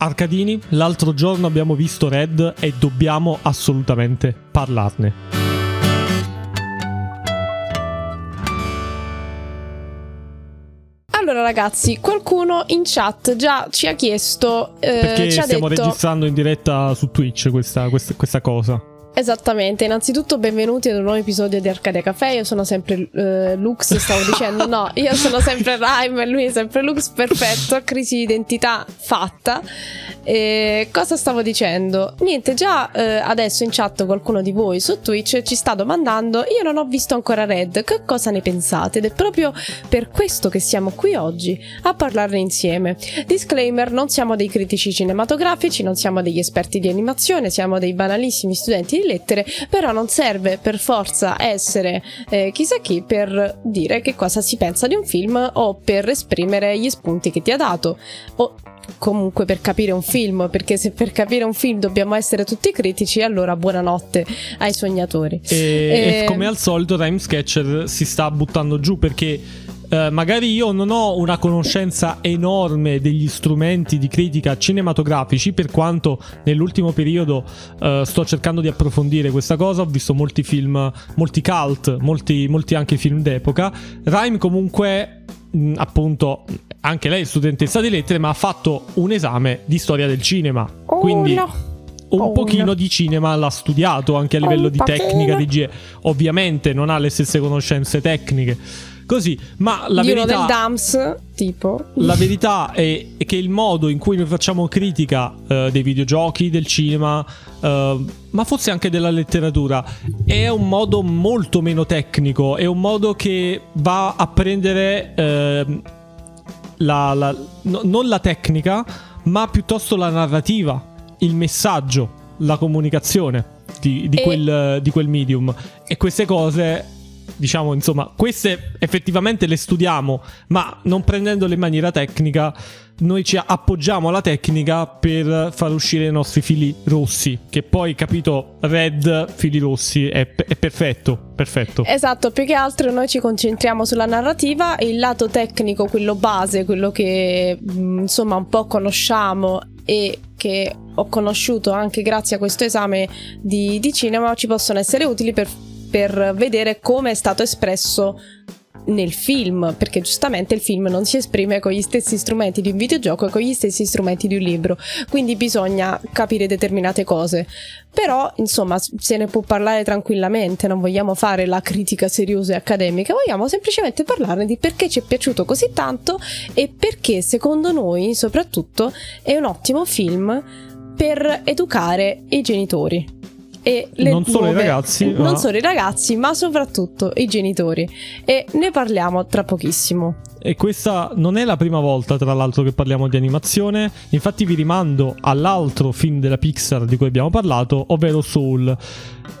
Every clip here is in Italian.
Arcadini, l'altro giorno abbiamo visto Red e dobbiamo assolutamente parlarne. Allora ragazzi, qualcuno in chat già ci ha chiesto... Eh, Perché ci stiamo detto... registrando in diretta su Twitch questa, questa, questa cosa. Esattamente, innanzitutto benvenuti ad un nuovo episodio di Arcadia Caffè, io sono sempre uh, Lux, stavo dicendo no, io sono sempre Rime e lui è sempre Lux, perfetto, crisi di identità fatta. E cosa stavo dicendo? Niente, già uh, adesso in chat qualcuno di voi su Twitch ci sta domandando, io non ho visto ancora Red, che cosa ne pensate? Ed è proprio per questo che siamo qui oggi a parlarne insieme. Disclaimer, non siamo dei critici cinematografici, non siamo degli esperti di animazione, siamo dei banalissimi studenti di lettere, però non serve per forza essere eh, chissà chi per dire che cosa si pensa di un film o per esprimere gli spunti che ti ha dato o comunque per capire un film, perché se per capire un film dobbiamo essere tutti critici, allora buonanotte ai sognatori. E, e... e come al solito Time Sketcher si sta buttando giù perché Uh, magari io non ho una conoscenza enorme degli strumenti di critica cinematografici, per quanto nell'ultimo periodo uh, sto cercando di approfondire questa cosa. Ho visto molti film, molti cult, molti, molti anche film d'epoca. Rhyme comunque, mh, appunto, anche lei è studentessa di lettere, ma ha fatto un esame di storia del cinema. Oh, quindi... No un pochino no. di cinema l'ha studiato anche a livello di tecnica di G. Ovviamente non ha le stesse conoscenze tecniche Così, ma la Di verità... del Dams, tipo. La verità è, che il modo in cui noi facciamo critica uh, dei videogiochi, del cinema, uh, ma forse anche della letteratura, è un modo molto meno tecnico, è un modo che va a prendere uh, la, la, no, non la tecnica, ma piuttosto la narrativa, il messaggio, la comunicazione di, di, e... quel, di quel medium. E queste cose diciamo, insomma, queste effettivamente le studiamo, ma non prendendole in maniera tecnica, noi ci appoggiamo alla tecnica per far uscire i nostri fili rossi. Che poi, capito, red, fili rossi, è, è perfetto, perfetto. Esatto, più che altro noi ci concentriamo sulla narrativa e il lato tecnico, quello base, quello che mm, insomma un po' conosciamo e che ho conosciuto anche grazie a questo esame di, di cinema, ci possono essere utili per per vedere come è stato espresso nel film, perché giustamente il film non si esprime con gli stessi strumenti di un videogioco e con gli stessi strumenti di un libro, quindi bisogna capire determinate cose. Però, insomma, se ne può parlare tranquillamente, non vogliamo fare la critica seriosa e accademica, vogliamo semplicemente parlarne di perché ci è piaciuto così tanto e perché, secondo noi, soprattutto, è un ottimo film per educare i genitori e le non solo nuove, i ragazzi, non ma... solo i ragazzi, ma soprattutto i genitori. E ne parliamo tra pochissimo. E questa non è la prima volta, tra l'altro, che parliamo di animazione. Infatti, vi rimando all'altro film della Pixar di cui abbiamo parlato, ovvero Soul.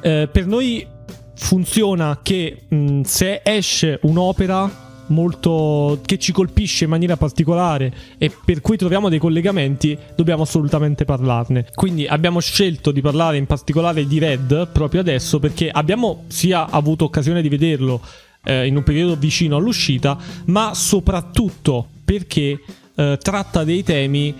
Eh, per noi funziona che mh, se esce un'opera molto che ci colpisce in maniera particolare e per cui troviamo dei collegamenti, dobbiamo assolutamente parlarne. Quindi abbiamo scelto di parlare in particolare di Red proprio adesso perché abbiamo sia avuto occasione di vederlo eh, in un periodo vicino all'uscita, ma soprattutto perché eh, tratta dei temi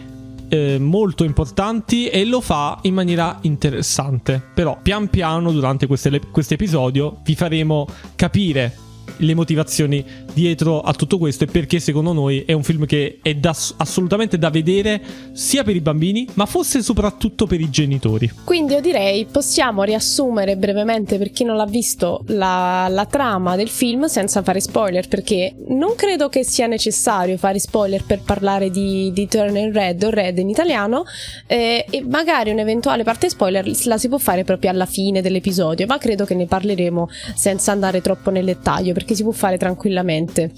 eh, molto importanti e lo fa in maniera interessante. Però pian piano durante questo episodio vi faremo capire le motivazioni dietro a tutto questo e perché secondo noi è un film che è da, assolutamente da vedere sia per i bambini ma forse soprattutto per i genitori. Quindi io direi possiamo riassumere brevemente per chi non l'ha visto la, la trama del film senza fare spoiler perché non credo che sia necessario fare spoiler per parlare di, di Turner Red o Red in italiano eh, e magari un'eventuale parte spoiler la si può fare proprio alla fine dell'episodio ma credo che ne parleremo senza andare troppo nel dettaglio perché si può fare tranquillamente.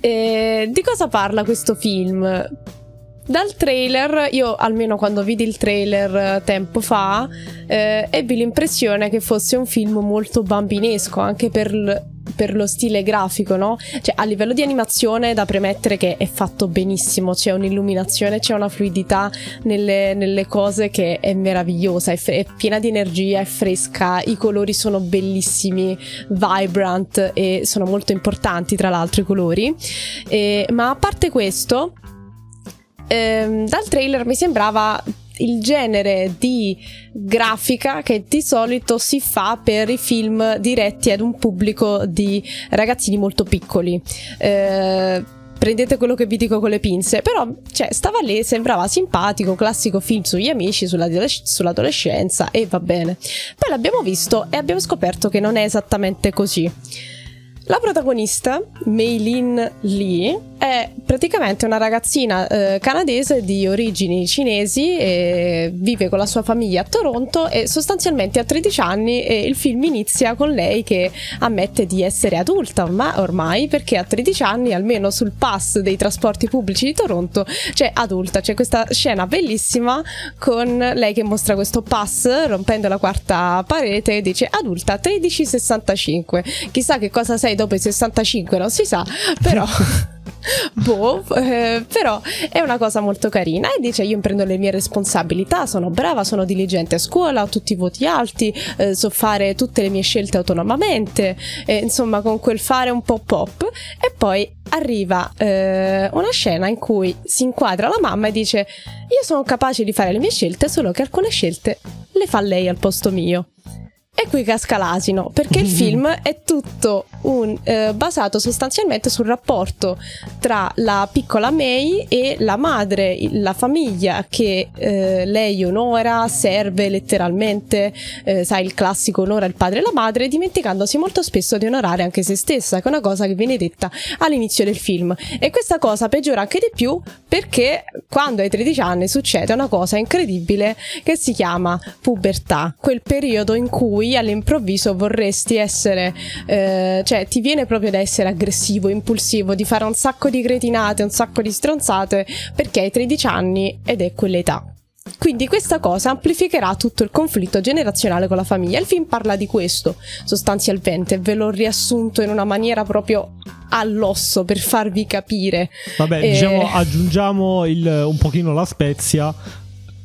E di cosa parla questo film? Dal trailer, io almeno quando vidi il trailer tempo fa, eh, ebbi l'impressione che fosse un film molto bambinesco, anche per per lo stile grafico, no? Cioè, a livello di animazione, da premettere che è fatto benissimo. C'è un'illuminazione, c'è una fluidità nelle, nelle cose che è meravigliosa. È, è, piena di energia, è fresca. I colori sono bellissimi, vibrant e sono molto importanti, tra l'altro, i colori. E, ma a parte questo ehm, dal trailer mi sembrava il genere di grafica che di solito si fa per i film diretti ad un pubblico di ragazzini molto piccoli. Eh, prendete quello che vi dico con le pinze, però cioè, stava lì, sembrava simpatico, classico film sugli amici, sull'adolescenza e va bene. Poi l'abbiamo visto e abbiamo scoperto che non è esattamente così. La protagonista, Mei Lin Lee, è praticamente una ragazzina eh, canadese di origini cinesi e vive con la sua famiglia a Toronto e sostanzialmente a 13 anni e il film inizia con lei che ammette di essere adulta, ma ormai perché a 13 anni almeno sul pass dei trasporti pubblici di Toronto c'è adulta, c'è questa scena bellissima con lei che mostra questo pass rompendo la quarta parete e dice adulta 1365. Chissà che cosa sei dopo i 65, non si sa, però boh, eh, però è una cosa molto carina e dice io prendo le mie responsabilità, sono brava, sono diligente a scuola, ho tutti i voti alti, eh, so fare tutte le mie scelte autonomamente, eh, insomma con quel fare un po' pop e poi arriva eh, una scena in cui si inquadra la mamma e dice io sono capace di fare le mie scelte, solo che alcune scelte le fa lei al posto mio. E qui casca l'asino, perché il film è tutto un, eh, basato sostanzialmente sul rapporto tra la piccola May e la madre, la famiglia che eh, lei onora, serve letteralmente, eh, sai il classico onora il padre e la madre, dimenticandosi molto spesso di onorare anche se stessa, che è una cosa che viene detta all'inizio del film. E questa cosa peggiora anche di più perché quando hai 13 anni succede una cosa incredibile che si chiama pubertà, quel periodo in cui cui all'improvviso vorresti essere, eh, cioè ti viene proprio da essere aggressivo, impulsivo, di fare un sacco di cretinate, un sacco di stronzate, perché hai 13 anni ed è quell'età. Quindi questa cosa amplificherà tutto il conflitto generazionale con la famiglia. Il film parla di questo sostanzialmente, ve l'ho riassunto in una maniera proprio all'osso per farvi capire. Vabbè, e... diciamo aggiungiamo il, un pochino la spezia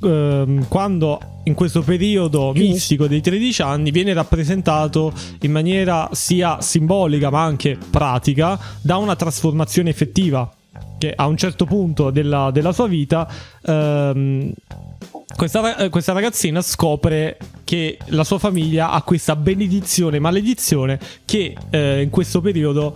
ehm, quando in questo periodo mistico dei 13 anni viene rappresentato in maniera sia simbolica ma anche pratica da una trasformazione effettiva che a un certo punto della, della sua vita ehm, questa, questa, ragazzina scopre che la sua famiglia ha questa benedizione maledizione che eh, in questo periodo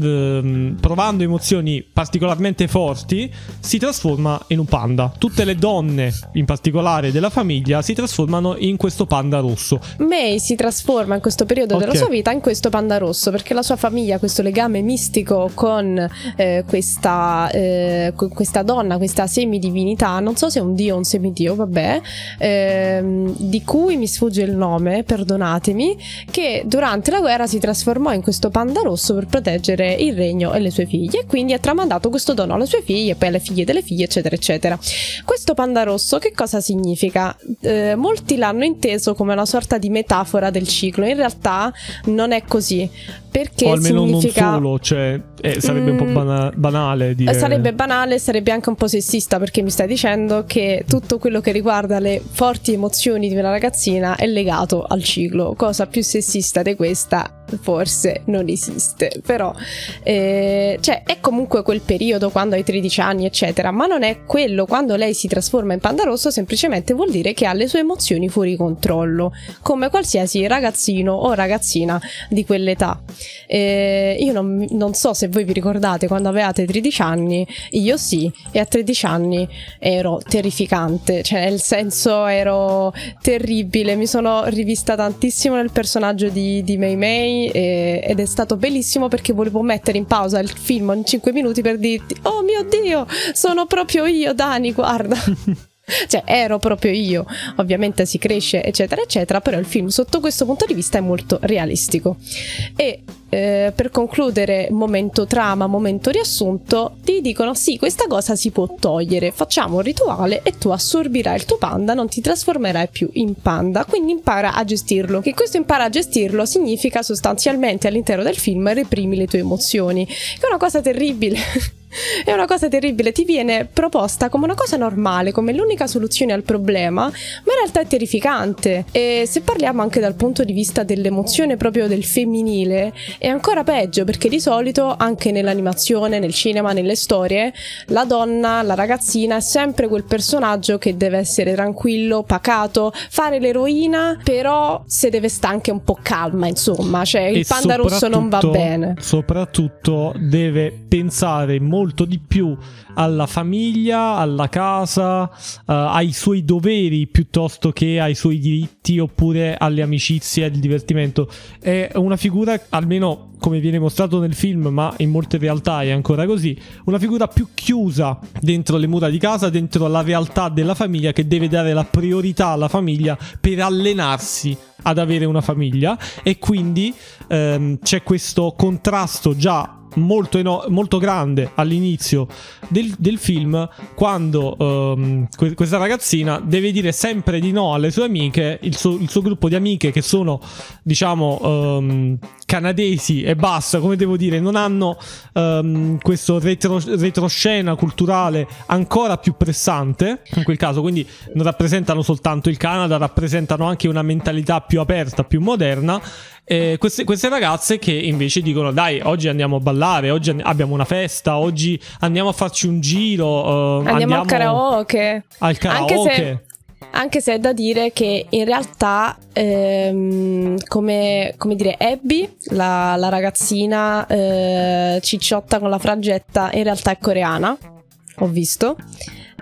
ehm, provando emozioni particolarmente forti, si trasforma in un panda. Tutte le donne, in particolare della famiglia, si trasformano in questo panda rosso. May si trasforma in questo periodo okay. della sua vita in questo panda rosso perché la sua famiglia ha questo legame mistico con eh, questa, eh, con questa donna, questa semidivinità, non so se è un dio o un semidio, vabbè, ehm, di cui mi sfugge il nome, perdonatemi, che durante la guerra si trasformò in questo panda rosso per proteggere proteggere il regno e le sue figlie, e quindi ha tramandato questo dono alle sue figlie, poi alle figlie delle figlie, eccetera, eccetera. Questo panda rosso che cosa significa? Eh, molti l'hanno inteso come una sorta di metafora del ciclo, in realtà non è così. Perché o almeno significa... non solo, cioè eh, sarebbe mm, un po' mm. bana- banale dire... Sarebbe banale, sarebbe anche un po' sessista perché mi stai dicendo che tutto quello che riguarda le forti emozioni di una ragazzina è legato al ciclo. Cosa più sessista di questa forse non esiste, però eh, cioè è comunque quel periodo quando hai 13 anni eccetera, ma non è quello quando lei si trasforma in panda rosso semplicemente vuol dire che ha le sue emozioni fuori controllo, come qualsiasi ragazzino o ragazzina di quell'età. Eh, io non, non so se voi vi ricordate quando avevate 13 anni, io sì, e a 13 anni ero terrificante, cioè nel senso ero terribile, mi sono rivista tantissimo nel personaggio di, di Mei Mei e, ed è stato bellissimo perché volevo mettere in pausa il film in 5 minuti per dirti, oh mio Dio, sono proprio io Dani, guarda. cioè ero proprio io. Ovviamente si cresce eccetera eccetera però il film sotto questo punto di vista è molto realistico. E eh, per concludere momento trama momento riassunto ti dicono sì questa cosa si può togliere. Facciamo un rituale e tu assorbirai il tuo panda non ti trasformerai più in panda. Quindi impara a gestirlo. Che questo impara a gestirlo significa sostanzialmente all'interno del film reprimi le tue emozioni che è una cosa terribile è una cosa terribile, ti viene proposta come una cosa normale, come l'unica soluzione al problema, ma realtà è terrificante. E se parliamo anche dal punto di vista dell'emozione proprio del femminile, è ancora peggio perché di solito anche nell'animazione, nel cinema, nelle storie, la donna, la ragazzina è sempre quel personaggio che deve essere tranquillo, pacato, fare l'eroina, però se deve stare anche un po' calma, insomma, cioè il panda rosso non va bene. Soprattutto deve pensare molto molto di più alla famiglia, alla casa, uh, ai suoi doveri piuttosto che ai suoi diritti oppure alle amicizie al divertimento. È una figura, almeno come viene mostrato nel film, ma in molte realtà è ancora così, una figura più chiusa dentro le mura di casa, dentro la realtà della famiglia che deve dare la priorità alla famiglia per allenarsi ad avere una famiglia e quindi ehm, c'è questo contrasto già molto, eno- molto grande all'inizio del, del film quando um, que- questa ragazzina deve dire sempre di no alle sue amiche, il suo, il suo gruppo di amiche che sono diciamo um, canadesi e basta, come devo dire, non hanno um, questo retro- retroscena culturale ancora più pressante in quel caso, quindi non rappresentano soltanto il Canada, rappresentano anche una mentalità più aperta, più moderna eh, queste, queste, ragazze che invece dicono dai oggi andiamo a ballare, oggi abbiamo una festa, oggi andiamo a farci un giro. Uh, andiamo, andiamo, al karaoke. Al karaoke. Anche se, anche se è da dire che in realtà, ehm, come, come, dire, Abby, la, la ragazzina eh, cicciotta con la frangetta, in realtà è coreana. Ho visto.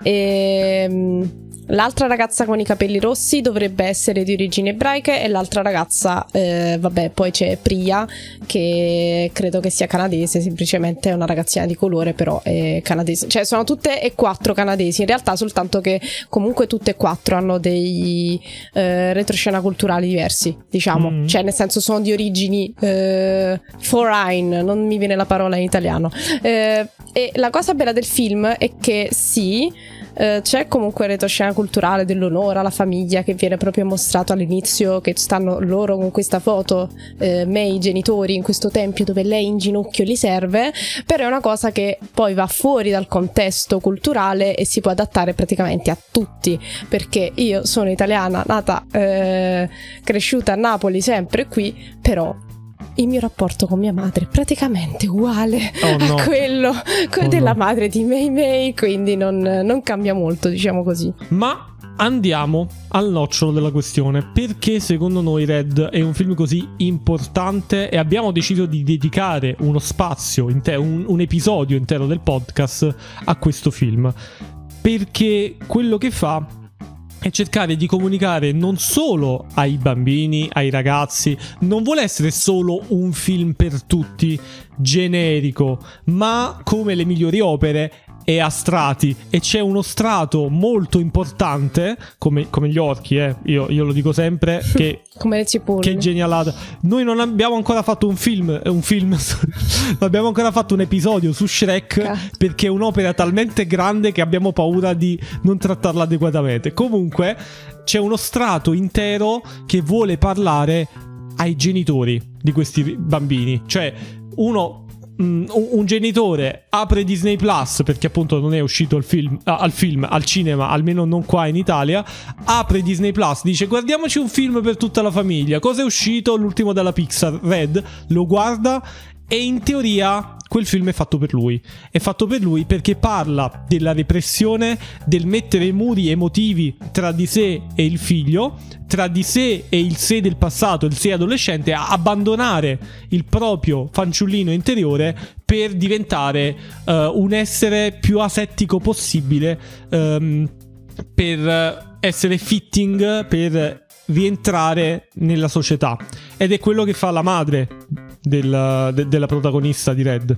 E ehm, L'altra ragazza con i capelli rossi dovrebbe essere di origini ebraiche e l'altra ragazza, eh, vabbè, poi c'è Priya che credo che sia canadese, semplicemente è una ragazzina di colore, però è canadese. Cioè sono tutte e quattro canadesi, in realtà soltanto che comunque tutte e quattro hanno dei eh, retroscena culturali diversi, diciamo. Mm. Cioè nel senso sono di origini eh, foreign, non mi viene la parola in italiano. Eh, e la cosa bella del film è che sì, eh, c'è comunque il retroscena culturale dell'onore alla famiglia che viene proprio mostrato all'inizio, che stanno loro con questa foto, eh, me i genitori in questo tempio dove lei in ginocchio li serve, però è una cosa che poi va fuori dal contesto culturale e si può adattare praticamente a tutti, perché io sono italiana, nata, eh, cresciuta a Napoli, sempre qui, però il mio rapporto con mia madre è praticamente uguale oh, no. a quello oh, della no. madre di Mei Mei, quindi non, non cambia molto, diciamo così. Ma andiamo al nocciolo della questione. Perché secondo noi Red è un film così importante e abbiamo deciso di dedicare uno spazio, intero, un, un episodio intero del podcast a questo film? Perché quello che fa è cercare di comunicare non solo ai bambini, ai ragazzi, non vuole essere solo un film per tutti generico, ma come le migliori opere e a strati. E c'è uno strato molto importante come, come gli orchi eh. io, io, lo dico sempre che, come le cipolle. che genialata. Noi non abbiamo ancora fatto un film un film non abbiamo ancora fatto un episodio su Shrek Cazzo. perché è un'opera talmente grande che abbiamo paura di non trattarla adeguatamente. Comunque c'è uno strato intero che vuole parlare ai genitori di questi bambini. Cioè uno un, genitore apre Disney Plus perché appunto non è uscito il film, al film, al cinema, almeno non qua in Italia, apre Disney Plus, dice guardiamoci un film per tutta la famiglia, cosa è uscito? L'ultimo della Pixar, Red, lo guarda e in teoria quel film è fatto per lui. È fatto per lui perché parla della repressione, del mettere muri emotivi tra di sé e il figlio, tra di sé e il sé del passato, il sé adolescente, a abbandonare il proprio fanciullino interiore per diventare uh, un essere più asettico possibile, um, per essere fitting, per rientrare nella società. Ed è quello che fa la madre del, de, della protagonista di Red.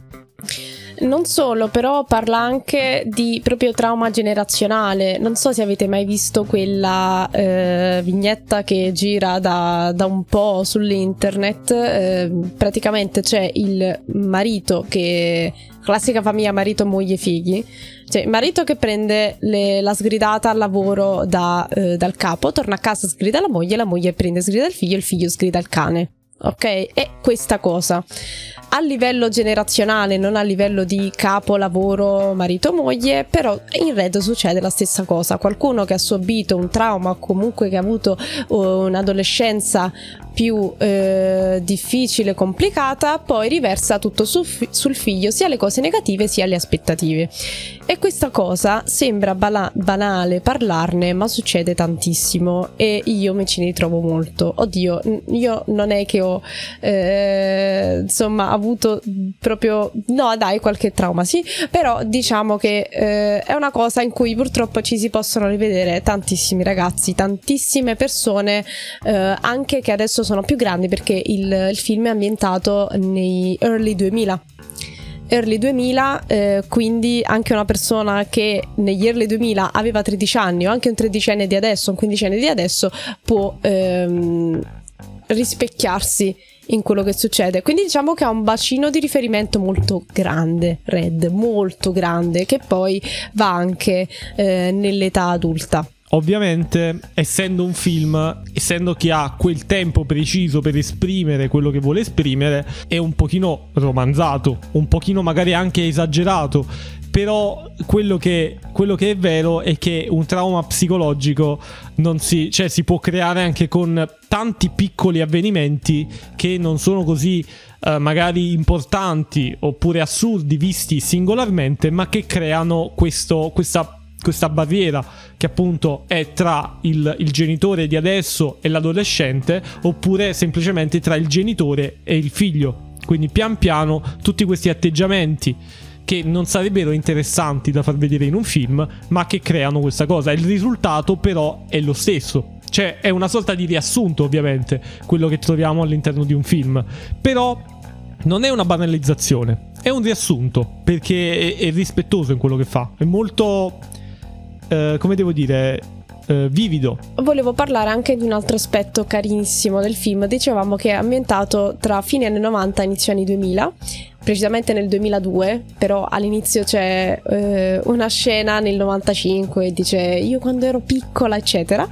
Non solo, però parla anche di proprio trauma generazionale. Non so se avete mai visto quella eh, vignetta che gira da, da, un po' sull'internet. Eh, praticamente c'è il marito che. classica famiglia marito, moglie, figli. Cioè, il marito che prende le, la sgridata al lavoro da, eh, dal capo, torna a casa, sgrida la moglie, la moglie prende sgrida il figlio, il figlio sgrida il cane ok? È questa cosa. A livello generazionale, non a livello di capo, lavoro, marito, moglie, però in Red succede la stessa cosa. Qualcuno che ha subito un trauma o comunque che ha avuto uh, un'adolescenza più eh, difficile, complicata, poi riversa tutto su, sul figlio, sia le cose negative sia le aspettative. E questa cosa sembra bala- banale parlarne, ma succede tantissimo e io me ci ritrovo molto. Oddio, io non è che ho eh, insomma avuto proprio no, dai, qualche trauma, sì, però diciamo che eh, è una cosa in cui purtroppo ci si possono rivedere tantissimi ragazzi, tantissime persone, eh, anche che adesso sono più grandi perché il, il film è ambientato nei early 2000 early 2000, eh, quindi anche una persona che negli early 2000 aveva 13 anni o anche un tredicenne di adesso, un quindicenne di adesso, può ehm, rispecchiarsi in quello che succede. Quindi diciamo che ha un bacino di riferimento molto grande, Red, molto grande, che poi va anche eh, nell'età adulta. Ovviamente, essendo un film, essendo che ha quel tempo preciso per esprimere quello che vuole esprimere, è un pochino romanzato, un pochino magari anche esagerato. Però quello che, quello che è vero è che un trauma psicologico si, cioè, si può creare anche con tanti piccoli avvenimenti che non sono così Uh, magari importanti oppure assurdi visti singolarmente, ma che creano questo, questa questa barriera che appunto è tra il, il, genitore di adesso e l'adolescente oppure semplicemente tra il genitore e il figlio. Quindi pian piano tutti questi atteggiamenti che non sarebbero interessanti da far vedere in un film, ma che creano questa cosa. Il risultato però è lo stesso. Cioè è una sorta di riassunto ovviamente quello che troviamo all'interno di un film. Però non è una banalizzazione, è un riassunto perché è, è rispettoso in quello che fa. È molto eh, come devo dire, eh, vivido. Volevo parlare anche di un altro aspetto carinissimo del film. Dicevamo che è ambientato tra fine anni 90 e inizio anni 2000, precisamente nel 2002, però all'inizio c'è eh, una scena nel 95 e dice io quando ero piccola, eccetera.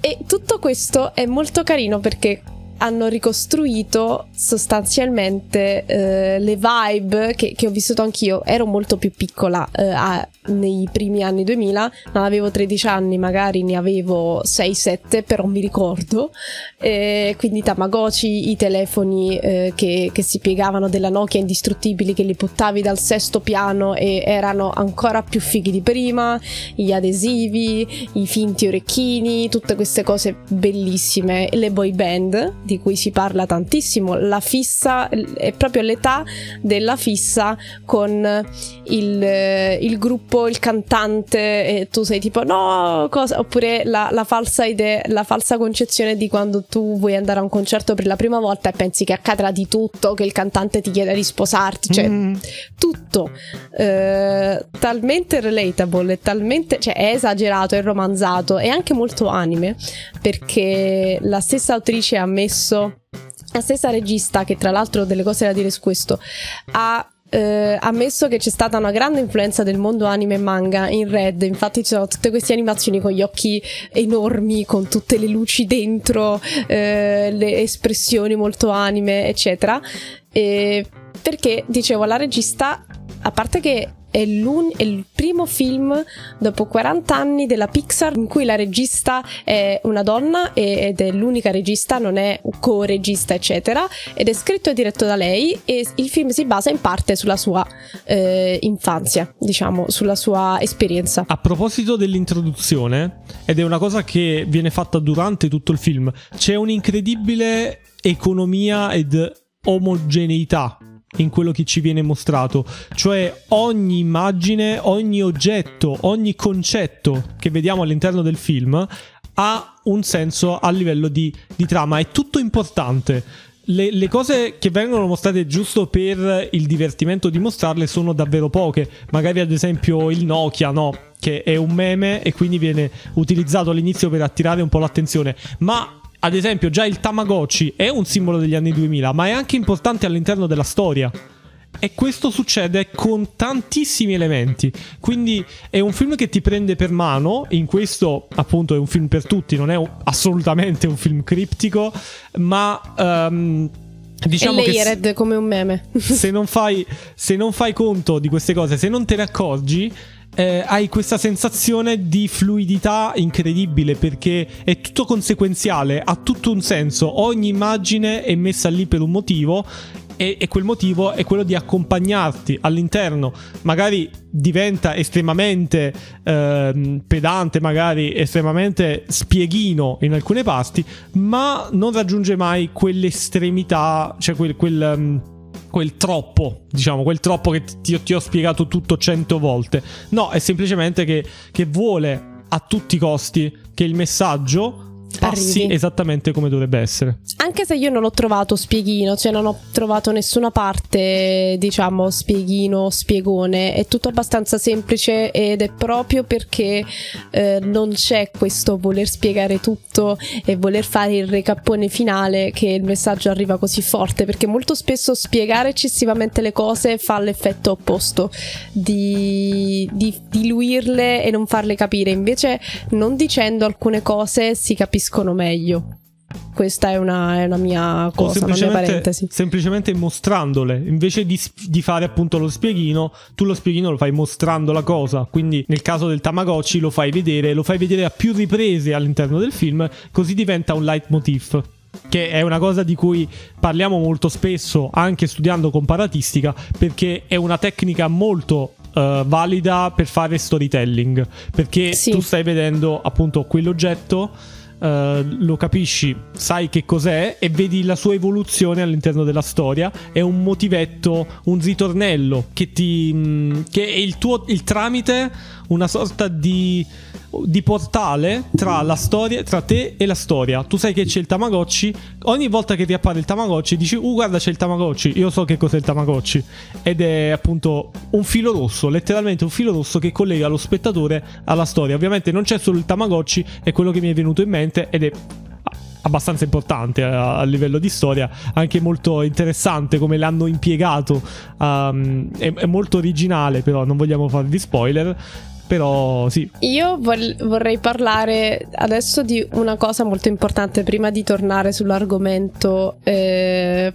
E tutto questo è molto carino perché hanno ricostruito sostanzialmente eh, le vibe che, che, ho vissuto anch'io. Ero molto più piccola eh, a, nei primi anni 2000, non avevo 13 anni, magari ne avevo 6-7, però mi ricordo. Eh, quindi Tamagotchi, i telefoni eh, che, che, si piegavano della Nokia indistruttibili che li buttavi dal sesto piano e erano ancora più fighi di prima, gli adesivi, i finti orecchini, tutte queste cose bellissime, le boy band di cui si parla tantissimo, la fissa è proprio l'età della fissa con il, il gruppo, il cantante e tu sei tipo no, cosa? oppure la, la falsa idea, la falsa concezione di quando tu vuoi andare a un concerto per la prima volta e pensi che accadrà di tutto, che il cantante ti chieda di sposarti, cioè mm. tutto eh, talmente relatable, talmente, cioè è esagerato, è romanzato, è anche molto anime perché la stessa autrice ha messo messo la stessa regista, che tra l'altro delle cose da dire su questo, ha eh, ammesso che c'è stata una grande influenza del mondo anime e manga in Red, infatti ci sono tutte queste animazioni con gli occhi enormi, con tutte le luci dentro, eh, le espressioni molto anime, eccetera. E perché, dicevo, la regista, a parte che è, il primo film dopo 40 anni della Pixar in cui la regista è una donna ed è l'unica regista, non è co-regista, eccetera. Ed è scritto e diretto da lei e il film si basa in parte sulla sua eh, infanzia, diciamo, sulla sua esperienza. A proposito dell'introduzione, ed è una cosa che viene fatta durante tutto il film, c'è un'incredibile economia ed omogeneità in quello che ci viene mostrato, cioè ogni immagine, ogni oggetto, ogni concetto che vediamo all'interno del film ha un senso a livello di, di trama, è tutto importante. Le, le, cose che vengono mostrate giusto per il divertimento di mostrarle sono davvero poche. Magari, ad esempio, il Nokia, no? Che è un meme e quindi viene utilizzato all'inizio per attirare un po' l'attenzione. Ma ad esempio, già il Tamagotchi è un simbolo degli anni 2000, ma è anche importante all'interno della storia. E questo succede con tantissimi elementi. Quindi è un film che ti prende per mano. In questo, appunto, è un film per tutti. Non è assolutamente un film criptico, ma. Um, Diciamo è layered che se, come un meme. se, non fai, se non fai conto di queste cose, se non te ne accorgi, eh, hai questa sensazione di fluidità incredibile perché è tutto conseguenziale, ha tutto un senso, ogni immagine è messa lì per un motivo e, e, quel motivo è quello di accompagnarti all'interno. Magari diventa estremamente eh, pedante, magari estremamente spieghino in alcune parti, ma non raggiunge mai quell'estremità, cioè quel, quel um, quel troppo, diciamo, quel troppo che ti, ti, ho spiegato tutto cento volte. No, è semplicemente che, che vuole a tutti i costi che il messaggio passi Arrivi. esattamente come dovrebbe essere. Anche se io non l'ho trovato spieghino, cioè non ho trovato nessuna parte, diciamo, spieghino, spiegone, è tutto abbastanza semplice ed è proprio perché eh, non c'è questo voler spiegare tutto e voler fare il recappone finale che il messaggio arriva così forte, perché molto spesso spiegare eccessivamente le cose fa l'effetto opposto di, di diluirle e non farle capire, invece non dicendo alcune cose si capiscono capiscono meglio. Questa è una, è una mia cosa, una mia parentesi. Semplicemente mostrandole, invece di, di, fare appunto lo spieghino, tu lo spieghino lo fai mostrando la cosa. Quindi nel caso del Tamagotchi lo fai vedere, lo fai vedere a più riprese all'interno del film, così diventa un leitmotiv che è una cosa di cui parliamo molto spesso anche studiando comparatistica perché è una tecnica molto uh, valida per fare storytelling perché sì. tu stai vedendo appunto quell'oggetto Uh, lo capisci, sai che cos'è e vedi la sua evoluzione all'interno della storia. È un motivetto, un ritornello che ti. Mh, mm, che è il tuo il tramite, una sorta di di portale tra la storia, tra te e la storia. Tu sai che c'è il Tamagotchi. Ogni volta che ti appare il Tamagotchi, dici: Uh, guarda, c'è il Tamagotchi. Io so che cos'è il Tamagotchi. Ed è appunto un filo rosso, letteralmente un filo rosso che collega lo spettatore alla storia. Ovviamente non c'è solo il Tamagotchi, è quello che mi è venuto in mente ed è abbastanza importante a, a, livello di storia, anche molto interessante come l'hanno impiegato, um, è, è, molto originale però non vogliamo farvi spoiler, però sì. Io vol- vorrei parlare adesso di una cosa molto importante prima di tornare sull'argomento eh,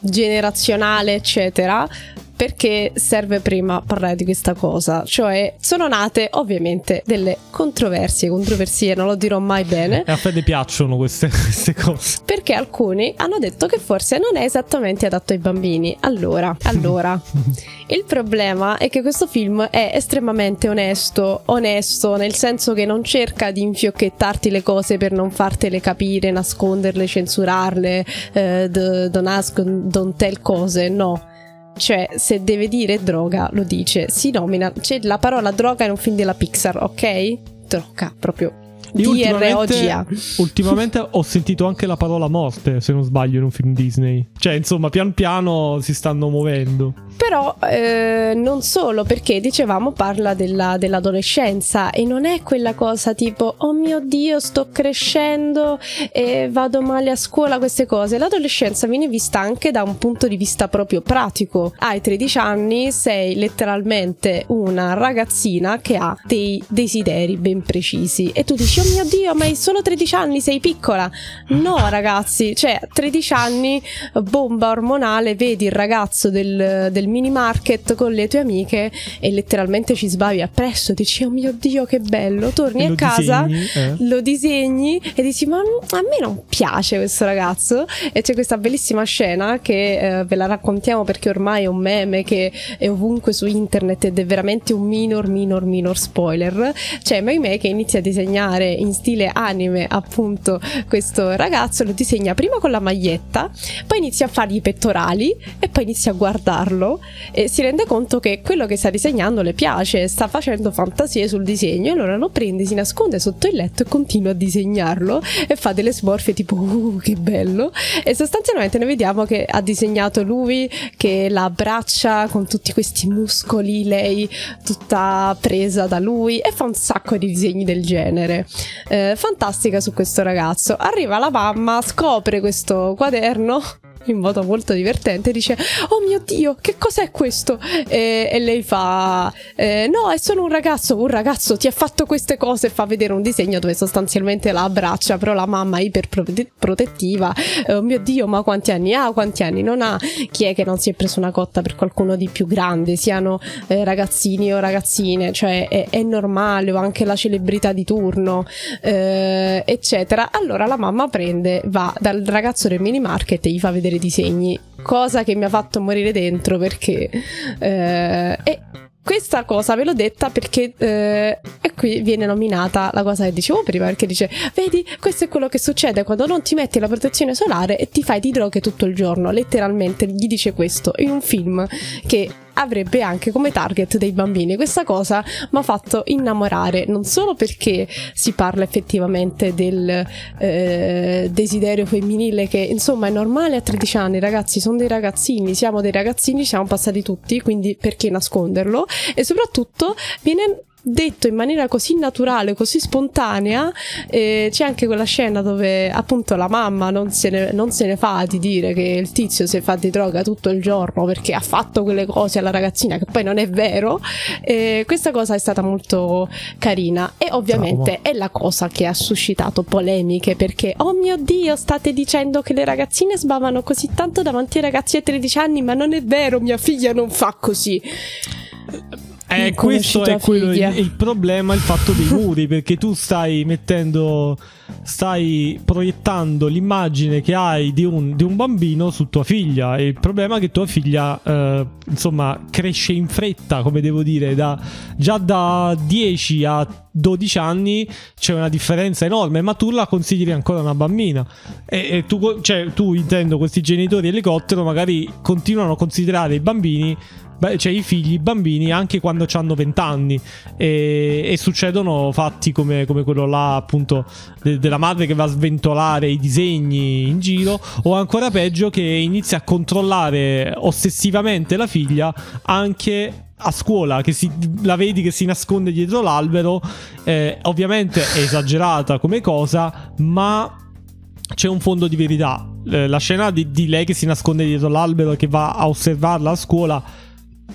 generazionale, eccetera perché serve prima parlare di questa cosa, cioè sono nate ovviamente delle controversie, controversie non lo dirò mai bene. E a Fede piacciono queste, queste cose. Perché alcuni hanno detto che forse non è esattamente adatto ai bambini. Allora, allora, il problema è che questo film è estremamente onesto, onesto nel senso che non cerca di infiocchettarti le cose per non fartele capire, nasconderle, censurarle, eh, don't ask, don't tell cose, no cioè, se deve dire droga, lo dice. Si nomina. C'è la parola droga in un film della Pixar, ok? Droga, proprio. D-R-O-G-A. Ultimamente ho sentito anche la parola morte, se non sbaglio, in un film Disney. Cioè, insomma, pian piano si stanno muovendo. Però eh, non solo, perché dicevamo parla della, dell'adolescenza e non è quella cosa tipo oh mio dio sto crescendo e vado male a scuola, queste cose. L'adolescenza viene vista anche da un punto di vista proprio pratico. Hai 13 anni, sei letteralmente una ragazzina che ha dei desideri ben precisi e tu dici oh mio dio ma hai solo 13 anni, sei piccola. No ragazzi, cioè 13 anni, bomba ormonale, vedi il ragazzo del, del mini market con le tue amiche e letteralmente ci sbavi appresso, dici oh mio dio che bello, torni a casa, disegni, eh. lo disegni e dici ma a me non piace questo ragazzo e c'è questa bellissima scena che eh, ve la raccontiamo perché ormai è un meme che è ovunque su internet ed è veramente un minor minor minor spoiler, c'è Mai che inizia a disegnare in stile anime appunto questo ragazzo, lo disegna prima con la maglietta, poi inizia a fargli i pettorali e poi inizia a guardarlo e si rende conto che quello che sta disegnando le piace, sta facendo fantasie sul disegno e allora lo prende, si nasconde sotto il letto e continua a disegnarlo e fa delle smorfie tipo uh, che bello e sostanzialmente noi vediamo che ha disegnato lui che la abbraccia con tutti questi muscoli, lei tutta presa da lui e fa un sacco di disegni del genere. Eh, fantastica su questo ragazzo. Arriva la mamma, scopre questo quaderno in modo molto divertente, dice: Oh mio dio, che cos'è questo? E, e lei fa: eh, No, è solo un ragazzo. Un ragazzo ti ha fatto queste cose. Fa vedere un disegno dove sostanzialmente la abbraccia. Però la mamma iperprotettiva. Oh mio dio, ma quanti anni ha? Quanti anni non ha? Chi è che non si è preso una cotta per qualcuno di più grande? Siano eh, ragazzini o ragazzine, cioè è, è, normale. O anche la celebrità di turno, eh, eccetera. Allora la mamma prende, va dal ragazzo del mini market e gli fa vedere i disegni, cosa che mi ha fatto morire dentro perché... Eh, e questa cosa ve l'ho detta perché eh, e qui viene nominata la cosa che dicevo prima perché dice vedi questo è quello che succede quando non ti metti la protezione solare e ti fai di droghe tutto il giorno. Letteralmente gli dice questo in un film che avrebbe anche come target dei bambini. Questa cosa mi ha fatto innamorare, non solo perché si parla effettivamente del eh, desiderio femminile che insomma è normale a 13 anni, ragazzi, sono dei ragazzini, siamo dei ragazzini, siamo passati tutti, quindi perché nasconderlo? E soprattutto viene detto in maniera così naturale, così spontanea. Eh, c'è anche quella scena dove appunto la mamma non se, ne, non se, ne, fa di dire che il tizio si fa di droga tutto il giorno perché ha fatto quelle cose alla ragazzina, che poi non è vero. Eh, questa cosa è stata molto carina e ovviamente Bravo. è la cosa che ha suscitato polemiche perché, oh mio dio, state dicendo che le ragazzine sbavano così tanto davanti ai ragazzi a 13 anni, ma non è vero, mia figlia non fa così. Eh, questo è quello, il, il, problema, il fatto dei muri, perché tu stai mettendo, stai proiettando l'immagine che hai di un, di un bambino su tua figlia. E il problema è che tua figlia, eh, insomma, cresce in fretta, come devo dire, da, già da 10 a 12 anni c'è una differenza enorme, ma tu la consideri ancora una bambina. E, e tu, cioè, tu, intendo, questi genitori elicottero magari continuano a considerare i bambini cioè i figli, i bambini, anche quando hanno 20 anni. E, e, succedono fatti come, come quello là, appunto, de, della madre che va a sventolare i disegni in giro, o ancora peggio, che inizia a controllare ossessivamente la figlia anche a scuola che si, la vedi che si nasconde dietro l'albero eh, ovviamente è esagerata come cosa ma c'è un fondo di verità eh, la scena di, di, lei che si nasconde dietro l'albero e che va a osservarla a scuola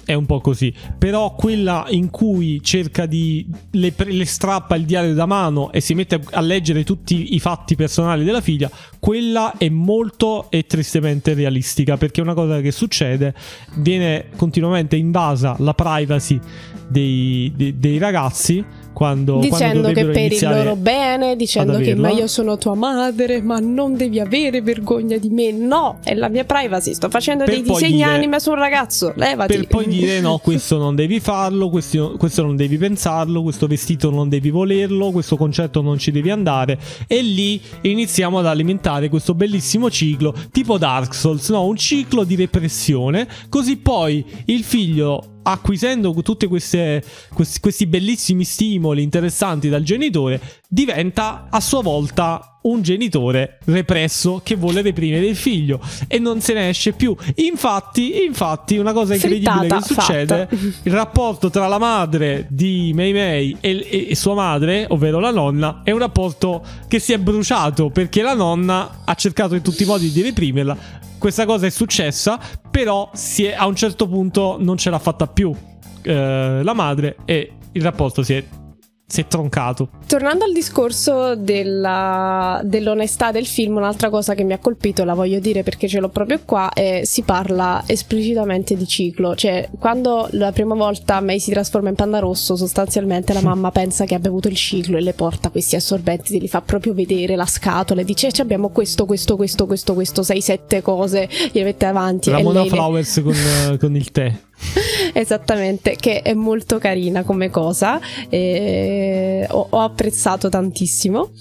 è un po' così. Però quella in cui cerca di. Le, le, strappa il diario da mano e si mette a leggere tutti i fatti personali della figlia, quella è molto e tristemente realistica. Perché è una cosa che succede. Viene continuamente invasa la privacy dei, dei, dei ragazzi quando, dicendo quando che per il loro bene, dicendo che ma io sono tua madre, ma non devi avere vergogna di me. No, è la mia privacy. Sto facendo per dei disegni dire, anime su un ragazzo. Levati. Per poi dire no, questo non devi farlo, questo, questo non devi pensarlo, questo vestito non devi volerlo, questo concetto non ci devi andare. E lì iniziamo ad alimentare questo bellissimo ciclo, tipo Dark Souls, no? Un ciclo di repressione. Così poi il figlio acquisendo tutti questi, questi bellissimi stimoli interessanti dal genitore, diventa a sua volta un genitore represso che vuole reprimere il figlio e non se ne esce più. Infatti, infatti una cosa incredibile Frittata, che succede, fatta. il rapporto tra la madre di Mei Mei e, e, sua madre, ovvero la nonna, è un rapporto che si è bruciato perché la nonna ha cercato in tutti i modi di reprimerla, questa cosa è successa, però è, a un certo punto non ce l'ha fatta più eh, la madre e il rapporto si è si è troncato. Tornando al discorso della, dell'onestà del film, un'altra cosa che mi ha colpito, la voglio dire perché ce l'ho proprio qua, è si parla esplicitamente di ciclo. Cioè, quando la prima volta May si trasforma in panda rosso, sostanzialmente la mamma pensa che ha bevuto il ciclo e le porta questi assorbenti, li fa proprio vedere la scatola e dice eh, abbiamo questo, questo, questo, questo, questo, sei, sette cose, gliele mette avanti. Ramona Flowers le... con, con il tè. Esattamente, che è molto carina come cosa, ho, ho apprezzato tantissimo.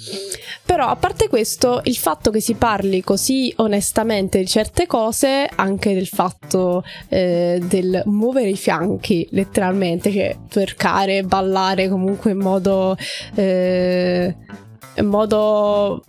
Però a parte questo, il fatto che si parli così onestamente di certe cose, anche del fatto eh, del muovere i fianchi, letteralmente, cioè twerkare, ballare comunque in modo... Eh, in modo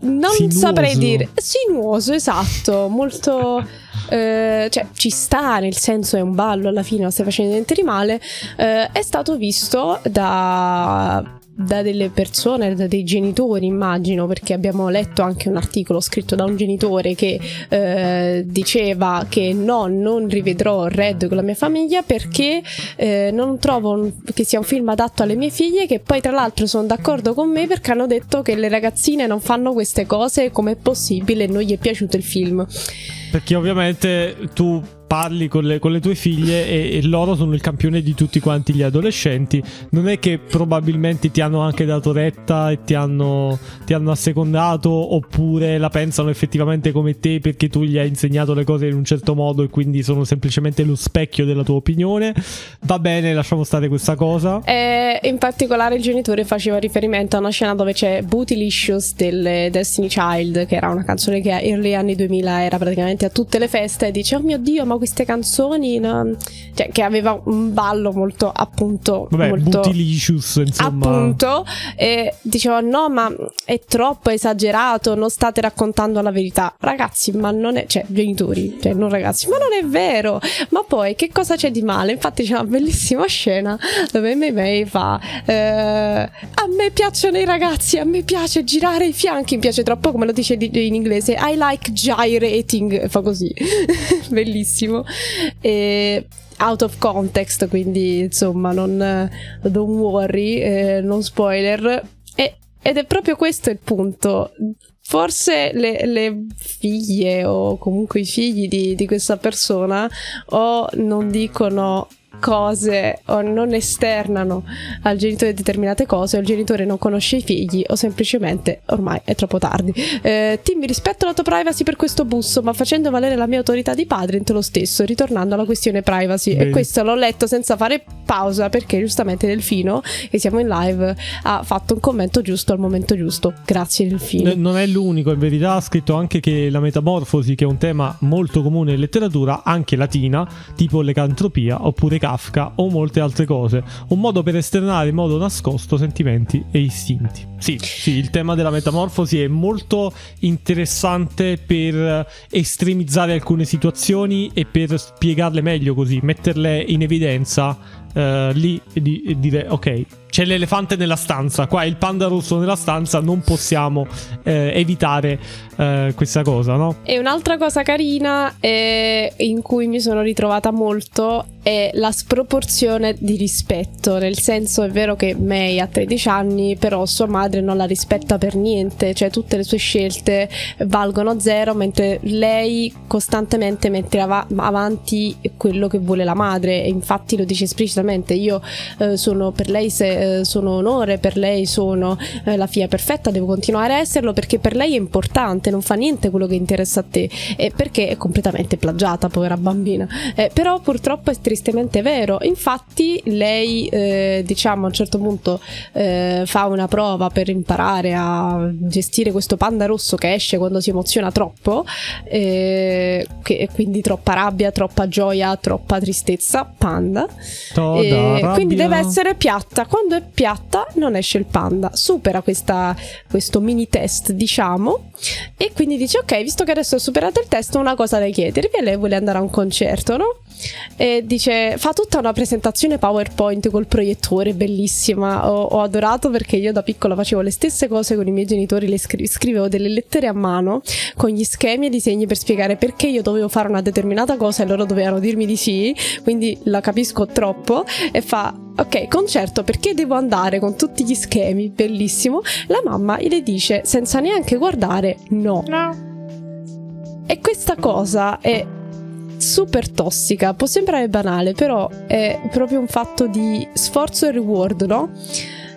non sinuoso. saprei dire sinuoso esatto molto eh, cioè ci sta nel senso è un ballo alla fine non stai facendo niente di male eh, è stato visto da da delle persone, da dei genitori, immagino, perché abbiamo letto anche un articolo scritto da un genitore che eh, diceva che no, non rivedrò Red con la mia famiglia perché eh, non trovo un, che sia un film adatto alle mie figlie, che poi tra l'altro sono d'accordo con me perché hanno detto che le ragazzine non fanno queste cose, com'è possibile, non gli è piaciuto il film. Perché ovviamente tu parli con le, con le tue figlie e, e, loro sono il campione di tutti quanti gli adolescenti. Non è che probabilmente ti hanno anche dato retta e ti hanno, ti hanno assecondato oppure la pensano effettivamente come te perché tu gli hai insegnato le cose in un certo modo e quindi sono semplicemente lo specchio della tua opinione. Va bene, lasciamo stare questa cosa. E in particolare il genitore faceva riferimento a una scena dove c'è Bootylicious del Destiny Child, che era una canzone che negli anni 2000 era praticamente a tutte le feste e dice oh mio dio ma queste canzoni, no? cioè, che aveva un ballo molto appunto Vabbè, molto Bootylicious, insomma. Appunto, e dicevo no, ma è troppo esagerato, non state raccontando la verità. Ragazzi, ma non è, cioè, genitori, cioè non ragazzi, ma non è vero. Ma poi che cosa c'è di male? Infatti c'è una bellissima scena dove Mei fa eh, a me piacciono i ragazzi, a me piace girare i fianchi, mi piace troppo come lo dice in inglese, I like gyrating, fa così. Bellissimo. E out of context, quindi insomma, non don't worry, eh, non spoiler. E, ed è proprio questo il punto. Forse le, le figlie o comunque i figli di, di questa persona o non dicono cose o non esternano al genitore determinate cose o il genitore non conosce i figli o semplicemente ormai è troppo tardi. Eh, Tim, rispetto la tua privacy per questo busso, ma facendo valere la mia autorità di padre lo stesso, ritornando alla questione privacy. Bene. E questo l'ho letto senza fare pausa perché giustamente Delfino, che siamo in live, ha fatto un commento giusto al momento giusto. Grazie Delfino. non è l'unico, in verità ha scritto anche che la metamorfosi, che è un tema molto comune in letteratura, anche latina, tipo l'ecantropia oppure Kafka o molte altre cose. Un modo per esternare in modo nascosto sentimenti e istinti. Sì, sì, il tema della metamorfosi è molto interessante per estremizzare alcune situazioni e per spiegarle meglio così, metterle in evidenza uh, lì e, di, e dire ok, c'è l'elefante nella stanza, qua è il panda rosso nella stanza, non possiamo eh, evitare eh, questa cosa, no? E un'altra cosa carina eh, in cui mi sono ritrovata molto è la sproporzione di rispetto, nel senso è vero che May ha 13 anni, però sua madre non la rispetta per niente, cioè tutte le sue scelte valgono zero, mentre lei costantemente mette av- avanti quello che vuole la madre. E infatti lo dice esplicitamente, io eh, sono per lei se eh, sono onore, per lei sono eh, la figlia perfetta, devo continuare a esserlo perché per lei è importante, non fa niente quello che interessa a te e perché è completamente plagiata, povera bambina. Eh, però purtroppo è tristemente vero. Infatti lei, eh, diciamo, a un certo punto eh, fa una prova per imparare a gestire questo panda rosso che esce quando si emoziona troppo, che, quindi troppa rabbia, troppa gioia, troppa tristezza, panda. Toda, quindi deve essere piatta. Quando quando è piatta non esce il panda. Supera questa, questo mini test, diciamo, e quindi dice: Ok, visto che adesso ho superato il test, una cosa da chiedervi. E lei vuole andare a un concerto, no? E dice: Fa tutta una presentazione PowerPoint col proiettore, bellissima. Ho, ho adorato perché io da piccola facevo le stesse cose con i miei genitori, le scri- scrivevo delle lettere a mano con gli schemi e disegni per spiegare perché io dovevo fare una determinata cosa e loro dovevano dirmi di sì. Quindi la capisco troppo. E fa: Ok, concerto, perché devo andare con tutti gli schemi? Bellissimo. La mamma le dice senza neanche guardare no. No. E questa cosa è super tossica. Può sembrare banale, però è proprio un fatto di sforzo e reward, no?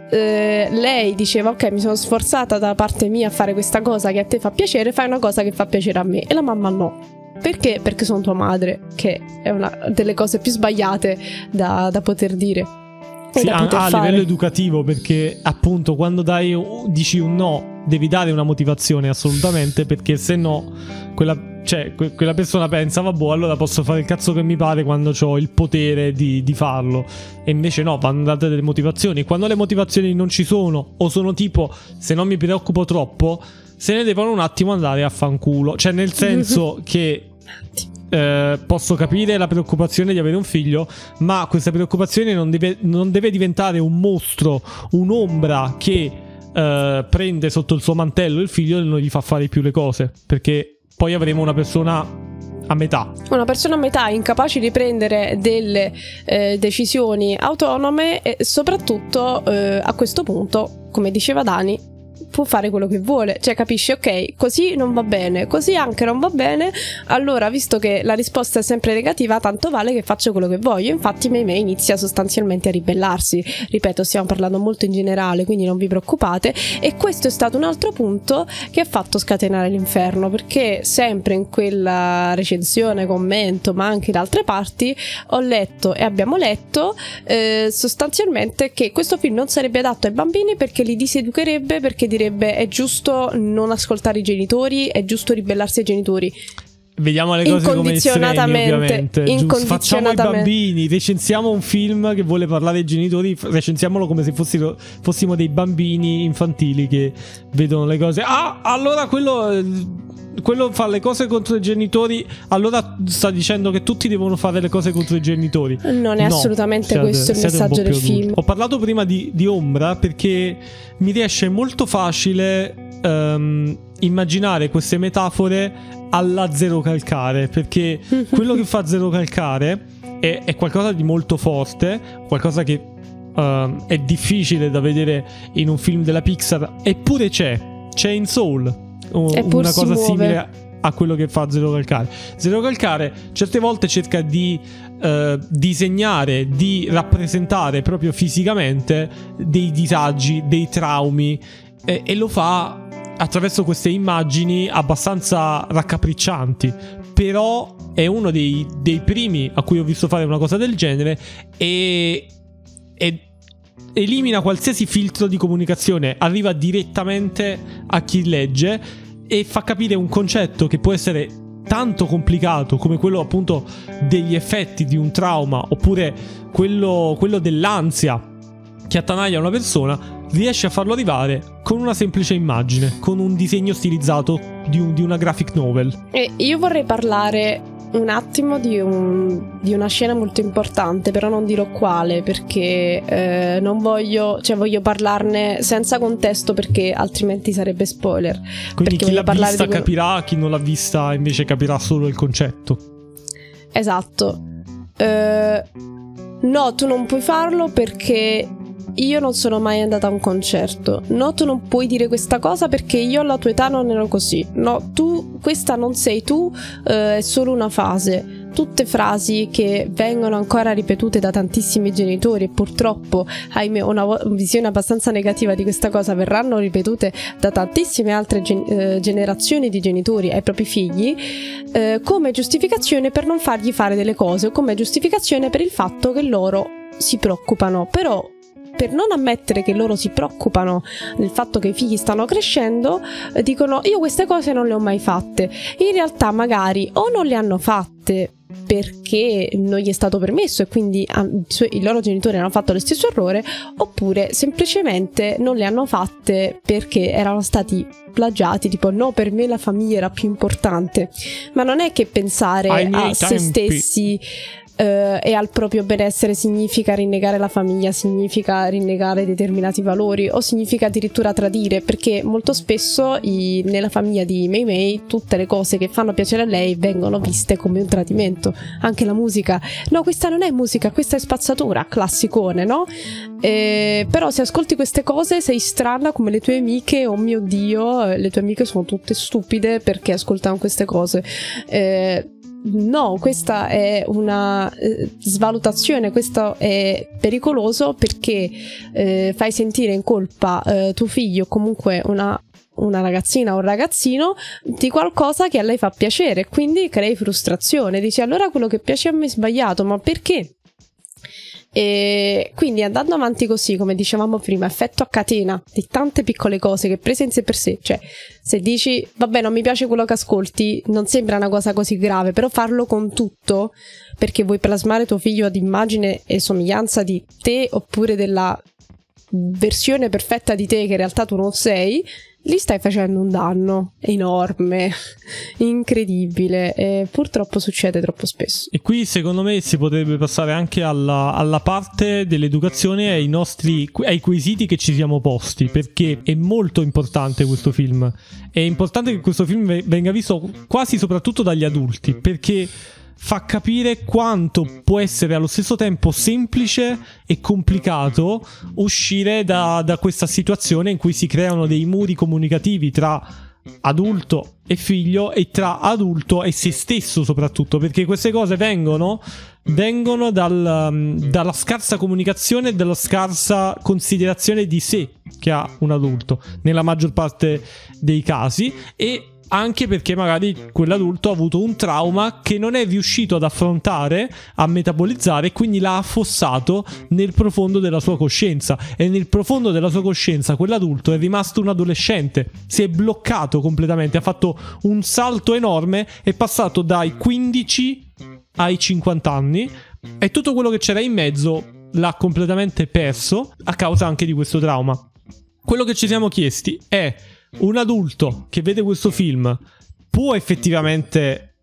Eh, lei diceva ok mi sono sforzata da parte mia a fare questa cosa che a te fa piacere fai una cosa che fa piacere a me e la mamma no perché? Perché sono tua madre, che è una delle cose più sbagliate da, da poter dire. Sì, a, a livello educativo, perché appunto quando dai, dici un no, devi dare una motivazione assolutamente, perché se no quella, cioè, que- quella persona pensa, vabbè, allora posso fare il cazzo che mi pare quando ho il potere di, di farlo. E invece no, vanno date delle motivazioni. Quando le motivazioni non ci sono, o sono tipo, se non mi preoccupo troppo, se ne devono un attimo andare a fanculo. Cioè, nel senso che eh, posso capire la preoccupazione di avere un figlio, ma questa preoccupazione non deve, non deve diventare un mostro, un'ombra che eh, prende sotto il suo mantello il figlio e non gli fa fare più le cose, perché poi avremo una persona a metà. Una persona a metà incapace di prendere delle eh, decisioni autonome e soprattutto eh, a questo punto, come diceva Dani, può fare quello che vuole, cioè capisci, ok, così non va bene, così anche non va bene, allora visto che la risposta è sempre negativa, tanto vale che faccio quello che voglio. Infatti Mei Mei inizia sostanzialmente a ribellarsi, ripeto, stiamo parlando molto in generale, quindi non vi preoccupate, e questo è stato un altro punto che ha fatto scatenare l'inferno, perché sempre in quella recensione, commento, ma anche in altre parti, ho letto e abbiamo letto eh, sostanzialmente che questo film non sarebbe adatto ai bambini perché li diseducherebbe, perché direbbe è giusto non ascoltare i genitori, è giusto ribellarsi ai genitori. Vediamo le cose come estremi, ovviamente. Facciamo i bambini, recensiamo un film che vuole parlare ai genitori, recensiamolo come se fossero, fossimo dei bambini infantili che vedono le cose. Ah, allora quello quello fa le cose contro i genitori, allora sta dicendo che tutti devono fare le cose contro i genitori. Non è no, assolutamente siate, questo il messaggio del film. Ho parlato prima di, di, Ombra perché mi riesce molto facile um, immaginare queste metafore alla zero calcare, perché quello che fa zero calcare è, è qualcosa di molto forte, qualcosa che uh, è difficile da vedere in un film della Pixar, eppure c'è. C'è in Soul, una cosa simile a quello che fa Zero Calcare. Zero Calcare certe volte cerca di uh, disegnare, di rappresentare proprio fisicamente dei disagi, dei traumi e, e lo fa attraverso queste immagini abbastanza raccapriccianti. Però è uno dei, dei primi a cui ho visto fare una cosa del genere e, e elimina qualsiasi filtro di comunicazione, arriva direttamente a chi legge e fa capire un concetto che può essere tanto complicato come quello appunto degli effetti di un trauma oppure quello, quello dell'ansia che attanaglia una persona, riesce a farlo arrivare con una semplice immagine, con un disegno stilizzato di, un, di una graphic novel. E io vorrei parlare un attimo di, un, di, una scena molto importante, però non dirò quale perché eh, non voglio, cioè voglio parlarne senza contesto perché altrimenti sarebbe spoiler. Quindi chi l'ha vista capirà, chi non l'ha vista invece capirà solo il concetto. Esatto. Eh, no, tu non puoi farlo perché io non sono mai andata a un concerto. No, tu non puoi dire questa cosa perché io alla tua età non ero così. No, tu, questa non sei tu, eh, è solo una fase. Tutte frasi che vengono ancora ripetute da tantissimi genitori e purtroppo, ahimè, una visione abbastanza negativa di questa cosa verranno ripetute da tantissime altre gen- eh, generazioni di genitori ai propri figli eh, come giustificazione per non fargli fare delle cose o come giustificazione per il fatto che loro si preoccupano. Però per non ammettere che loro si preoccupano del fatto che i figli stanno crescendo, eh, dicono io queste cose non le ho mai fatte. In realtà magari o non le hanno fatte perché non gli è stato permesso e quindi i loro genitori hanno fatto lo stesso errore oppure semplicemente non le hanno fatte perché erano stati plagiati tipo no per me la famiglia era più importante ma non è che pensare a tempi. se stessi eh, e al proprio benessere significa rinnegare la famiglia, significa rinnegare determinati valori o significa addirittura tradire, perché molto spesso i, nella famiglia di Mei Mei tutte le cose che fanno piacere a lei vengono viste come un tradimento, anche la musica. No, questa non è musica, questa è spazzatura, classicone, no? Eh, però se ascolti queste cose sei strana come le tue amiche, oh mio dio, le tue amiche sono tutte stupide perché ascoltano queste cose. Eh, no, questa è una eh, svalutazione, questo è pericoloso perché eh, fai sentire in colpa eh, tuo figlio o comunque una, una ragazzina o un ragazzino di qualcosa che a lei fa piacere, quindi crei frustrazione, dici allora quello che piace a me è sbagliato, ma perché? E quindi andando avanti così, come dicevamo prima, effetto a catena di tante piccole cose che prese in sé per sé, cioè se dici vabbè non mi piace quello che ascolti, non sembra una cosa così grave, però farlo con tutto perché vuoi plasmare tuo figlio ad immagine e somiglianza di te oppure della versione perfetta di te che in realtà tu non sei, gli stai facendo un danno enorme, incredibile e purtroppo succede troppo spesso. E qui secondo me si potrebbe passare anche alla, alla parte dell'educazione ai nostri ai quesiti che ci siamo posti perché è molto importante questo film. È importante che questo film venga visto quasi soprattutto dagli adulti perché fa capire quanto può essere allo stesso tempo semplice e complicato uscire da, da questa situazione in cui si creano dei muri comunicativi tra adulto e figlio e tra adulto e se stesso soprattutto perché queste cose vengono, vengono dal, um, dalla scarsa comunicazione e dalla scarsa considerazione di sé che ha un adulto nella maggior parte dei casi e anche perché magari quell'adulto ha avuto un trauma che non è riuscito ad affrontare, a metabolizzare, e quindi l'ha affossato nel profondo della sua coscienza. E nel profondo della sua coscienza quell'adulto è rimasto un adolescente, si è bloccato completamente, ha fatto un salto enorme, è passato dai 15 ai 50 anni e tutto quello che c'era in mezzo l'ha completamente perso a causa anche di questo trauma. Quello che ci siamo chiesti è un adulto che vede questo film può effettivamente,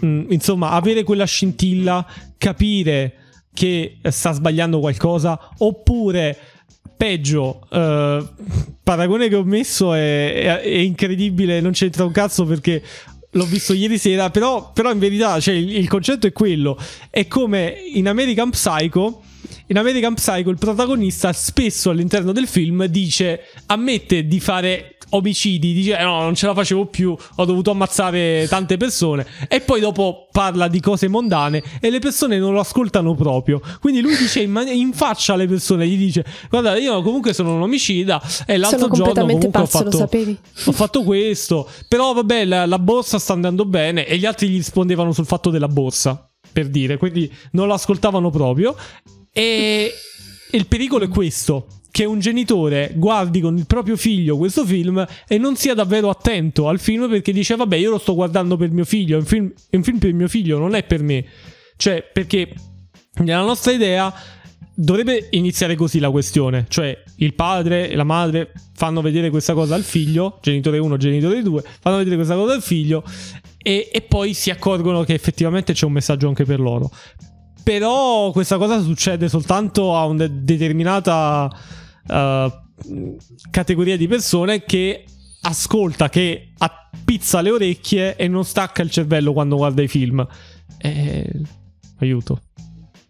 mh, mm, insomma, avere quella scintilla, capire che sta sbagliando qualcosa, oppure peggio, eh, paragone che ho messo è, è, è, incredibile, non c'entra un cazzo perché l'ho visto ieri sera, però, però in verità cioè, il, il, concetto è quello, è come in American Psycho. In American Psycho il protagonista spesso all'interno del film dice ammette di fare omicidi, dice eh, no, non ce la facevo più, ho dovuto ammazzare tante persone. E poi dopo parla di cose mondane e le persone non lo ascoltano proprio. Quindi lui dice in, man- in faccia alle persone, gli dice guarda io comunque sono un omicida e l'altro giorno comunque pazzo, ho, fatto, ho fatto questo, però vabbè la, la borsa sta andando bene e gli altri gli rispondevano sul fatto della borsa, per dire, quindi non lo ascoltavano proprio. E il pericolo è questo che un genitore guardi con il proprio figlio questo film e non sia davvero attento al film perché dice vabbè io lo sto guardando per mio figlio, è un film, è un film per mio figlio, non è per me. Cioè perché nella nostra idea dovrebbe iniziare così la questione, cioè il padre e la madre fanno vedere questa cosa al figlio, genitore 1, genitore 2, fanno vedere questa cosa al figlio e, e poi si accorgono che effettivamente c'è un messaggio anche per loro. Però questa cosa succede soltanto a una determinata uh, categoria di persone che ascolta, che appizza le orecchie e non stacca il cervello quando guarda i film. Eh, aiuto.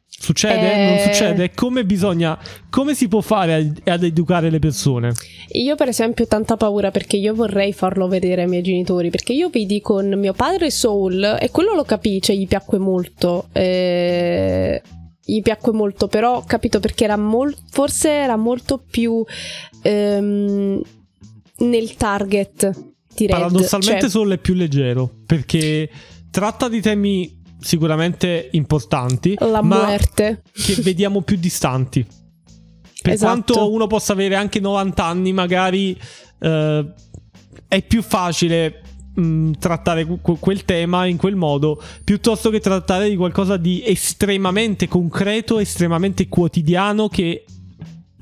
Succede? Eh... Non succede? Come bisogna. Come si può fare ad educare le persone? Io, per esempio, ho tanta paura perché io vorrei farlo vedere ai miei genitori. Perché io vidi con mio padre Soul e quello lo capì, cioè gli piacque molto. Eh gli piacque molto, però ho capito perché era molto, forse era molto più ehm, nel target di Red. Paradossalmente cioè... solo è più leggero, perché tratta di temi sicuramente importanti, la ma muerte. che vediamo più distanti. Per esatto. quanto uno possa avere anche 90 anni, magari eh, è più facile mm, trattare que- quel tema in quel modo piuttosto che trattare di qualcosa di estremamente concreto, estremamente quotidiano che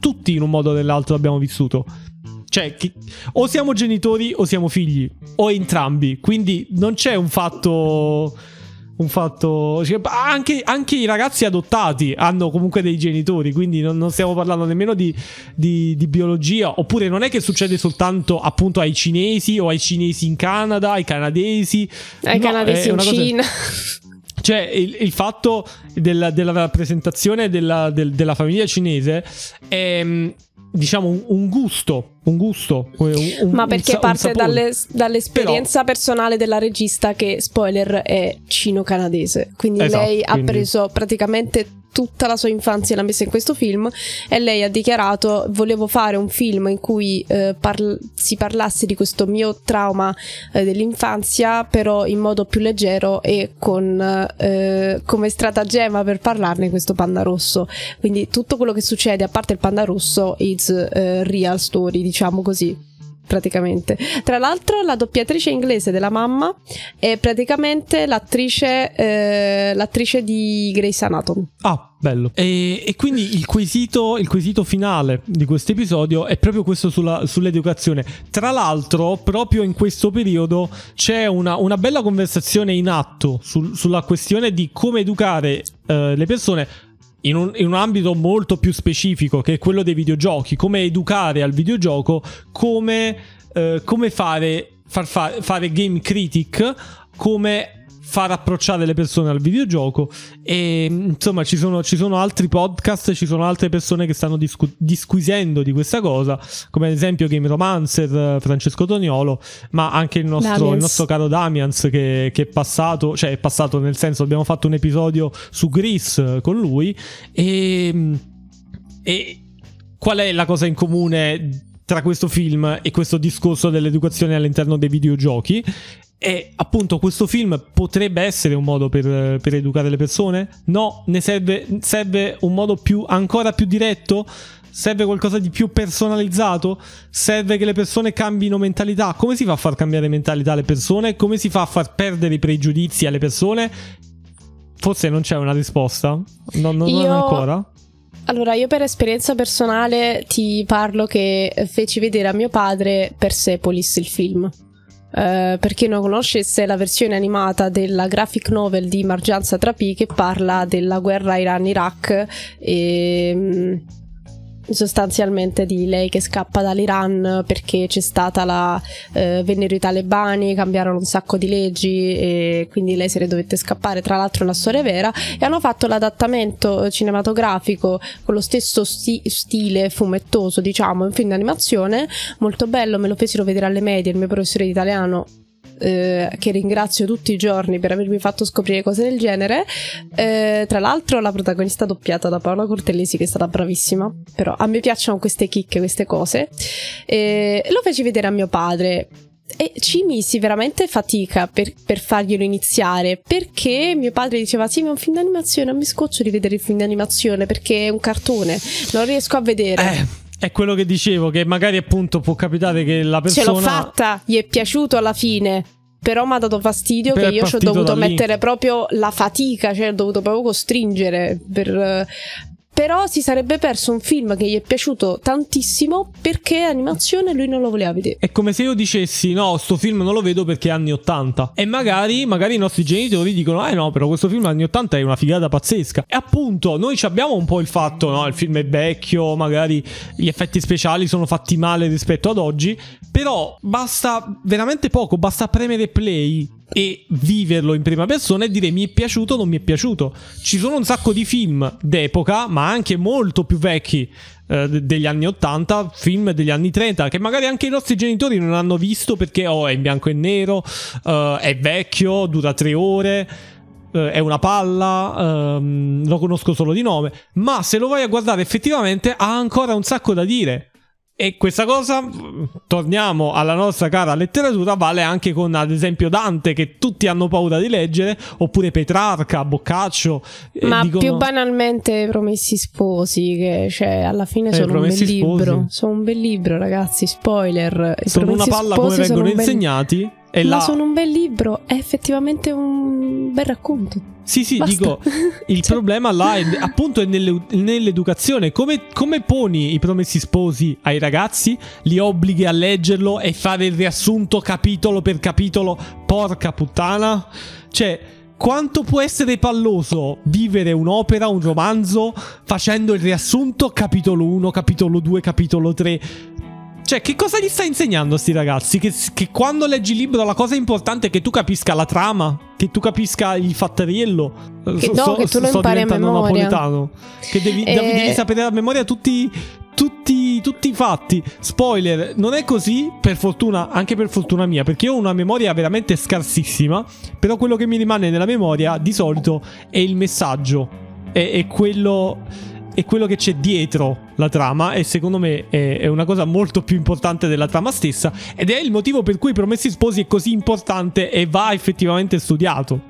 tutti in un modo o nell'altro abbiamo vissuto. Cioè, o siamo genitori o siamo figli, o entrambi. Quindi non c'è un fatto un fatto. Cioè, anche, anche, i ragazzi adottati hanno comunque dei genitori, quindi non, non stiamo parlando nemmeno di, di, di, biologia. Oppure non è che succede soltanto appunto ai cinesi o ai cinesi in Canada, ai canadesi. Ai no, canadesi in cosa... Cina. Cioè, il, il fatto della, della rappresentazione della, del, della famiglia cinese è diciamo un, un, gusto un gusto un, un, ma perché parte dalle, dall'esperienza Però... personale della regista che spoiler è cino-canadese. Quindi esatto, lei quindi... ha preso praticamente tutta la sua infanzia l'ha messa in questo film e lei ha dichiarato volevo fare un film in cui eh, parl- si parlasse di questo mio trauma eh, dell'infanzia però in modo più leggero e con eh, come stratagemma per parlarne questo panda rosso. Quindi tutto quello che succede a parte il panda rosso is real story diciamo così praticamente. Tra l'altro, la doppiatrice inglese della mamma è praticamente l'attrice, eh, l'attrice di Grey's Anatomy. Ah, bello. E, e quindi il quesito, il quesito, finale di questo episodio è proprio questo sulla, sull'educazione. Tra l'altro, proprio in questo periodo c'è una, una bella conversazione in atto sul, sulla questione di come educare eh, le persone in un, in un, ambito molto più specifico che è quello dei videogiochi, come educare al videogioco, come, eh, come fare, far fa- fare game critic, come far approcciare le persone al videogioco. E insomma ci sono, ci sono altri podcast, ci sono altre persone che stanno discu- disquisendo di questa cosa, come ad esempio Game Romancer, eh, Francesco Toniolo, ma anche il nostro, il nostro caro Damians che, che, è passato, cioè è passato nel senso abbiamo fatto un episodio su Gris eh, con lui e, e qual è la cosa in comune tra questo film e questo discorso dell'educazione all'interno dei videogiochi e appunto questo film potrebbe essere un modo per, per educare le persone? No, ne serve, serve un modo più, ancora più diretto? Serve qualcosa di più personalizzato? Serve che le persone cambino mentalità? Come si fa a far cambiare mentalità alle persone? Come si fa a far perdere i pregiudizi alle persone? Forse non c'è una risposta. No, no, Io... Non ancora. Allora, io per esperienza personale ti parlo che feci vedere a mio padre Persepolis il film. Uh, per chi non conoscesse la versione animata della graphic novel di Margianza Trapi che parla della guerra Iran-Iraq e mm, sostanzialmente di lei che scappa dall'Iran perché c'è stata la eh, vennero i talebani, cambiarono un sacco di leggi e quindi lei se ne dovette scappare, tra l'altro è una storia vera. E hanno fatto l'adattamento cinematografico con lo stesso sti- stile fumettoso, diciamo, in film d'animazione, molto bello, me lo fecero vedere alle medie, il mio professore di italiano eh, che ringrazio tutti i giorni per avermi fatto scoprire cose del genere. Eh, tra l'altro, la protagonista doppiata da Paola Cortellesi, che è stata bravissima. Però a me piacciono queste chicche, queste cose. Eh, lo feci vedere a mio padre. E ci misi veramente fatica per, per, farglielo iniziare perché mio padre diceva: Sì, ma è un film d'animazione. Non mi scoccio di vedere il film d'animazione perché è un cartone, non riesco a vedere. Eh. È quello che dicevo, che magari appunto può capitare che la persona... Ce l'ho fatta, gli è piaciuto alla fine. Però mi ha dato fastidio che io ci ho dovuto mettere proprio la fatica, cioè ho dovuto proprio costringere per, però si sarebbe perso un film che gli è piaciuto tantissimo perché animazione lui non lo voleva vedere. È come se io dicessi no, sto film non lo vedo perché è anni 80 e magari, magari i nostri genitori dicono eh no, però questo film anni 80 è una figata pazzesca. E appunto noi abbiamo un po' il fatto, no, il film è vecchio, magari gli effetti speciali sono fatti male rispetto ad oggi, però basta veramente poco, basta premere play e viverlo in prima persona e dire mi è piaciuto o non mi è piaciuto. Ci sono un sacco di film d'epoca, ma anche molto più vecchi eh, degli anni 80, film degli anni 30 che magari anche i nostri genitori non hanno visto perché oh, è in bianco e nero, eh, è vecchio, dura tre ore. Eh, è una palla, ehm, lo conosco solo di nome, ma se lo vai a guardare effettivamente ha ancora un sacco da dire. E questa cosa, torniamo alla nostra cara letteratura, vale anche con ad esempio Dante, che tutti hanno paura di leggere, oppure Petrarca, Boccaccio. Ma dicono... più banalmente Promessi Sposi, che cioè, alla fine eh, sono un bel sposi. libro. Sono un bel libro, ragazzi, spoiler. Sono una palla come vengono insegnati. Bel... E Ma là... sono un bel libro, è effettivamente un bel racconto. Sì, sì, Basta. dico, il cioè... problema là è appunto è nelle, nell'educazione. Come, come, poni i promessi sposi ai ragazzi? Li obblighi a leggerlo e fare il riassunto capitolo per capitolo? Porca puttana. Cioè, quanto può essere palloso vivere un'opera, un romanzo, facendo il riassunto capitolo 1, capitolo 2, capitolo 3? Cioè, che cosa gli stai insegnando a sti ragazzi? Che, che, quando leggi il libro la cosa importante è che tu capisca la trama, che tu capisca il fattoriello. Che, so, no, che tu lo impari a memoria. Napoletano. Che devi, e... devi, sapere a memoria tutti, tutti, tutti i fatti. Spoiler, non è così, per fortuna, anche per fortuna mia, perché io ho una memoria veramente scarsissima, però quello che mi rimane nella memoria di solito è il messaggio. È, è quello è quello che c'è dietro la trama e secondo me è, è, una cosa molto più importante della trama stessa ed è il motivo per cui Promessi Sposi è così importante e va effettivamente studiato.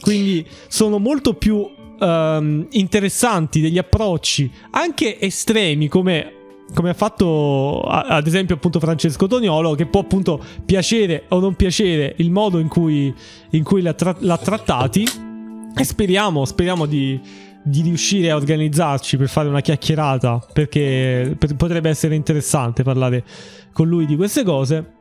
Quindi sono molto più um, interessanti degli approcci anche estremi come come ha fatto ad esempio appunto Francesco Toniolo, che può appunto piacere o non piacere il modo in cui, in cui l'ha, tra- l'ha trattati. E speriamo, speriamo di, di riuscire a organizzarci per fare una chiacchierata, perché per, potrebbe essere interessante parlare con lui di queste cose.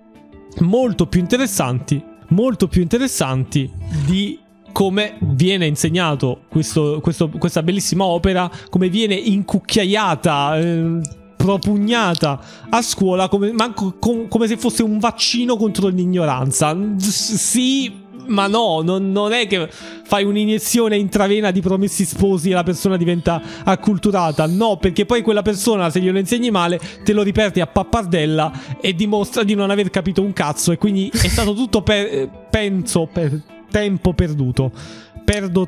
Molto più interessanti, molto più interessanti di come viene insegnato questo, questo, questa bellissima opera, come viene incucchiaiata. Eh, propugnata a scuola come, manco, com, come se fosse un vaccino contro l'ignoranza. Sì, ma no, non, non, è che fai un'iniezione intravena di promessi sposi e la persona diventa acculturata. No, perché poi quella persona, se glielo insegni male, te lo ripeti a pappardella e dimostra di non aver capito un cazzo. E quindi è stato tutto, per, penso, per tempo perduto. Perdo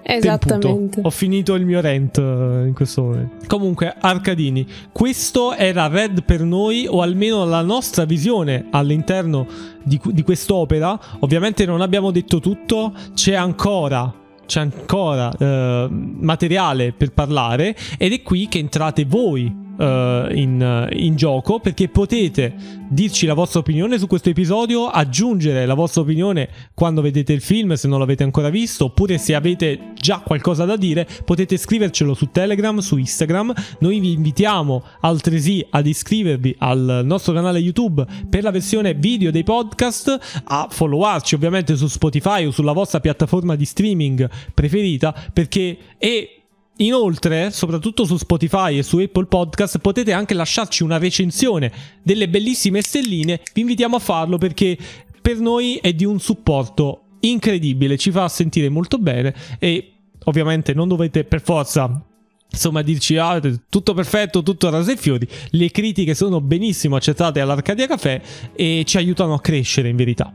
tempo. Ho finito il mio rent uh, in questo momento. Comunque, Arcadini, questo era Red per noi, o almeno la nostra visione all'interno di, di quest'opera. Ovviamente non abbiamo detto tutto, c'è ancora c'è ancora uh, materiale per parlare ed è qui che entrate voi uh, in, in, gioco perché potete dirci la vostra opinione su questo episodio, aggiungere la vostra opinione quando vedete il film se non l'avete ancora visto, oppure se avete già qualcosa da dire potete scrivercelo su Telegram, su Instagram. Noi vi invitiamo altresì ad iscrivervi al nostro canale YouTube per la versione video dei podcast, a followarci ovviamente su Spotify o sulla vostra piattaforma di streaming preferita perché è Inoltre, soprattutto su Spotify e su Apple Podcast, potete anche lasciarci una recensione delle bellissime stelline. Vi invitiamo a farlo perché per noi è di un supporto incredibile, ci fa sentire molto bene e ovviamente non dovete per forza insomma dirci ah, tutto perfetto, tutto rose e fiori. Le critiche sono benissimo accettate all'Arcadia Café e ci aiutano a crescere in verità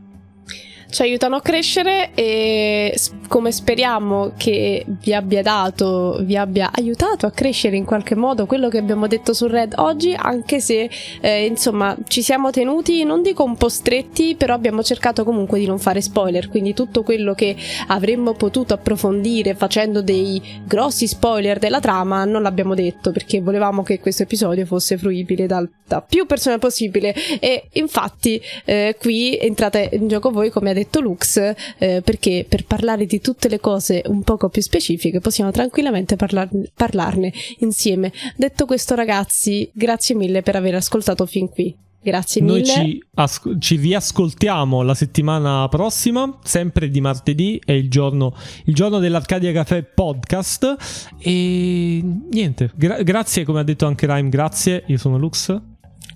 ci aiutano a crescere e come speriamo che vi abbia dato, vi abbia aiutato a crescere in qualche modo quello che abbiamo detto su Red oggi, anche se eh, insomma ci siamo tenuti, non dico un po' stretti, però abbiamo cercato comunque di non fare spoiler, quindi tutto quello che avremmo potuto approfondire facendo dei grossi spoiler della trama non l'abbiamo detto perché volevamo che questo episodio fosse fruibile dal, da più persone possibile. E infatti eh, qui entrate in gioco voi come ha detto Lux, eh, perché per parlare di tutte le cose un poco più specifiche possiamo tranquillamente parlar- parlarne insieme. Detto questo, ragazzi, grazie mille per aver ascoltato fin qui. Grazie mille. Noi ci, as- ci, riascoltiamo la settimana prossima, sempre di martedì, è il giorno, il giorno dell'Arcadia Café podcast. E niente, gra- grazie, come ha detto anche Rhyme, grazie. Io sono Lux.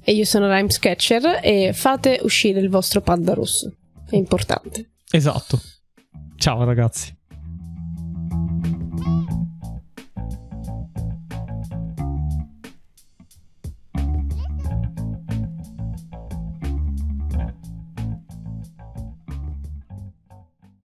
E io sono Rhyme Sketcher e fate uscire il vostro panda rosso è importante. Esatto. Ciao ragazzi.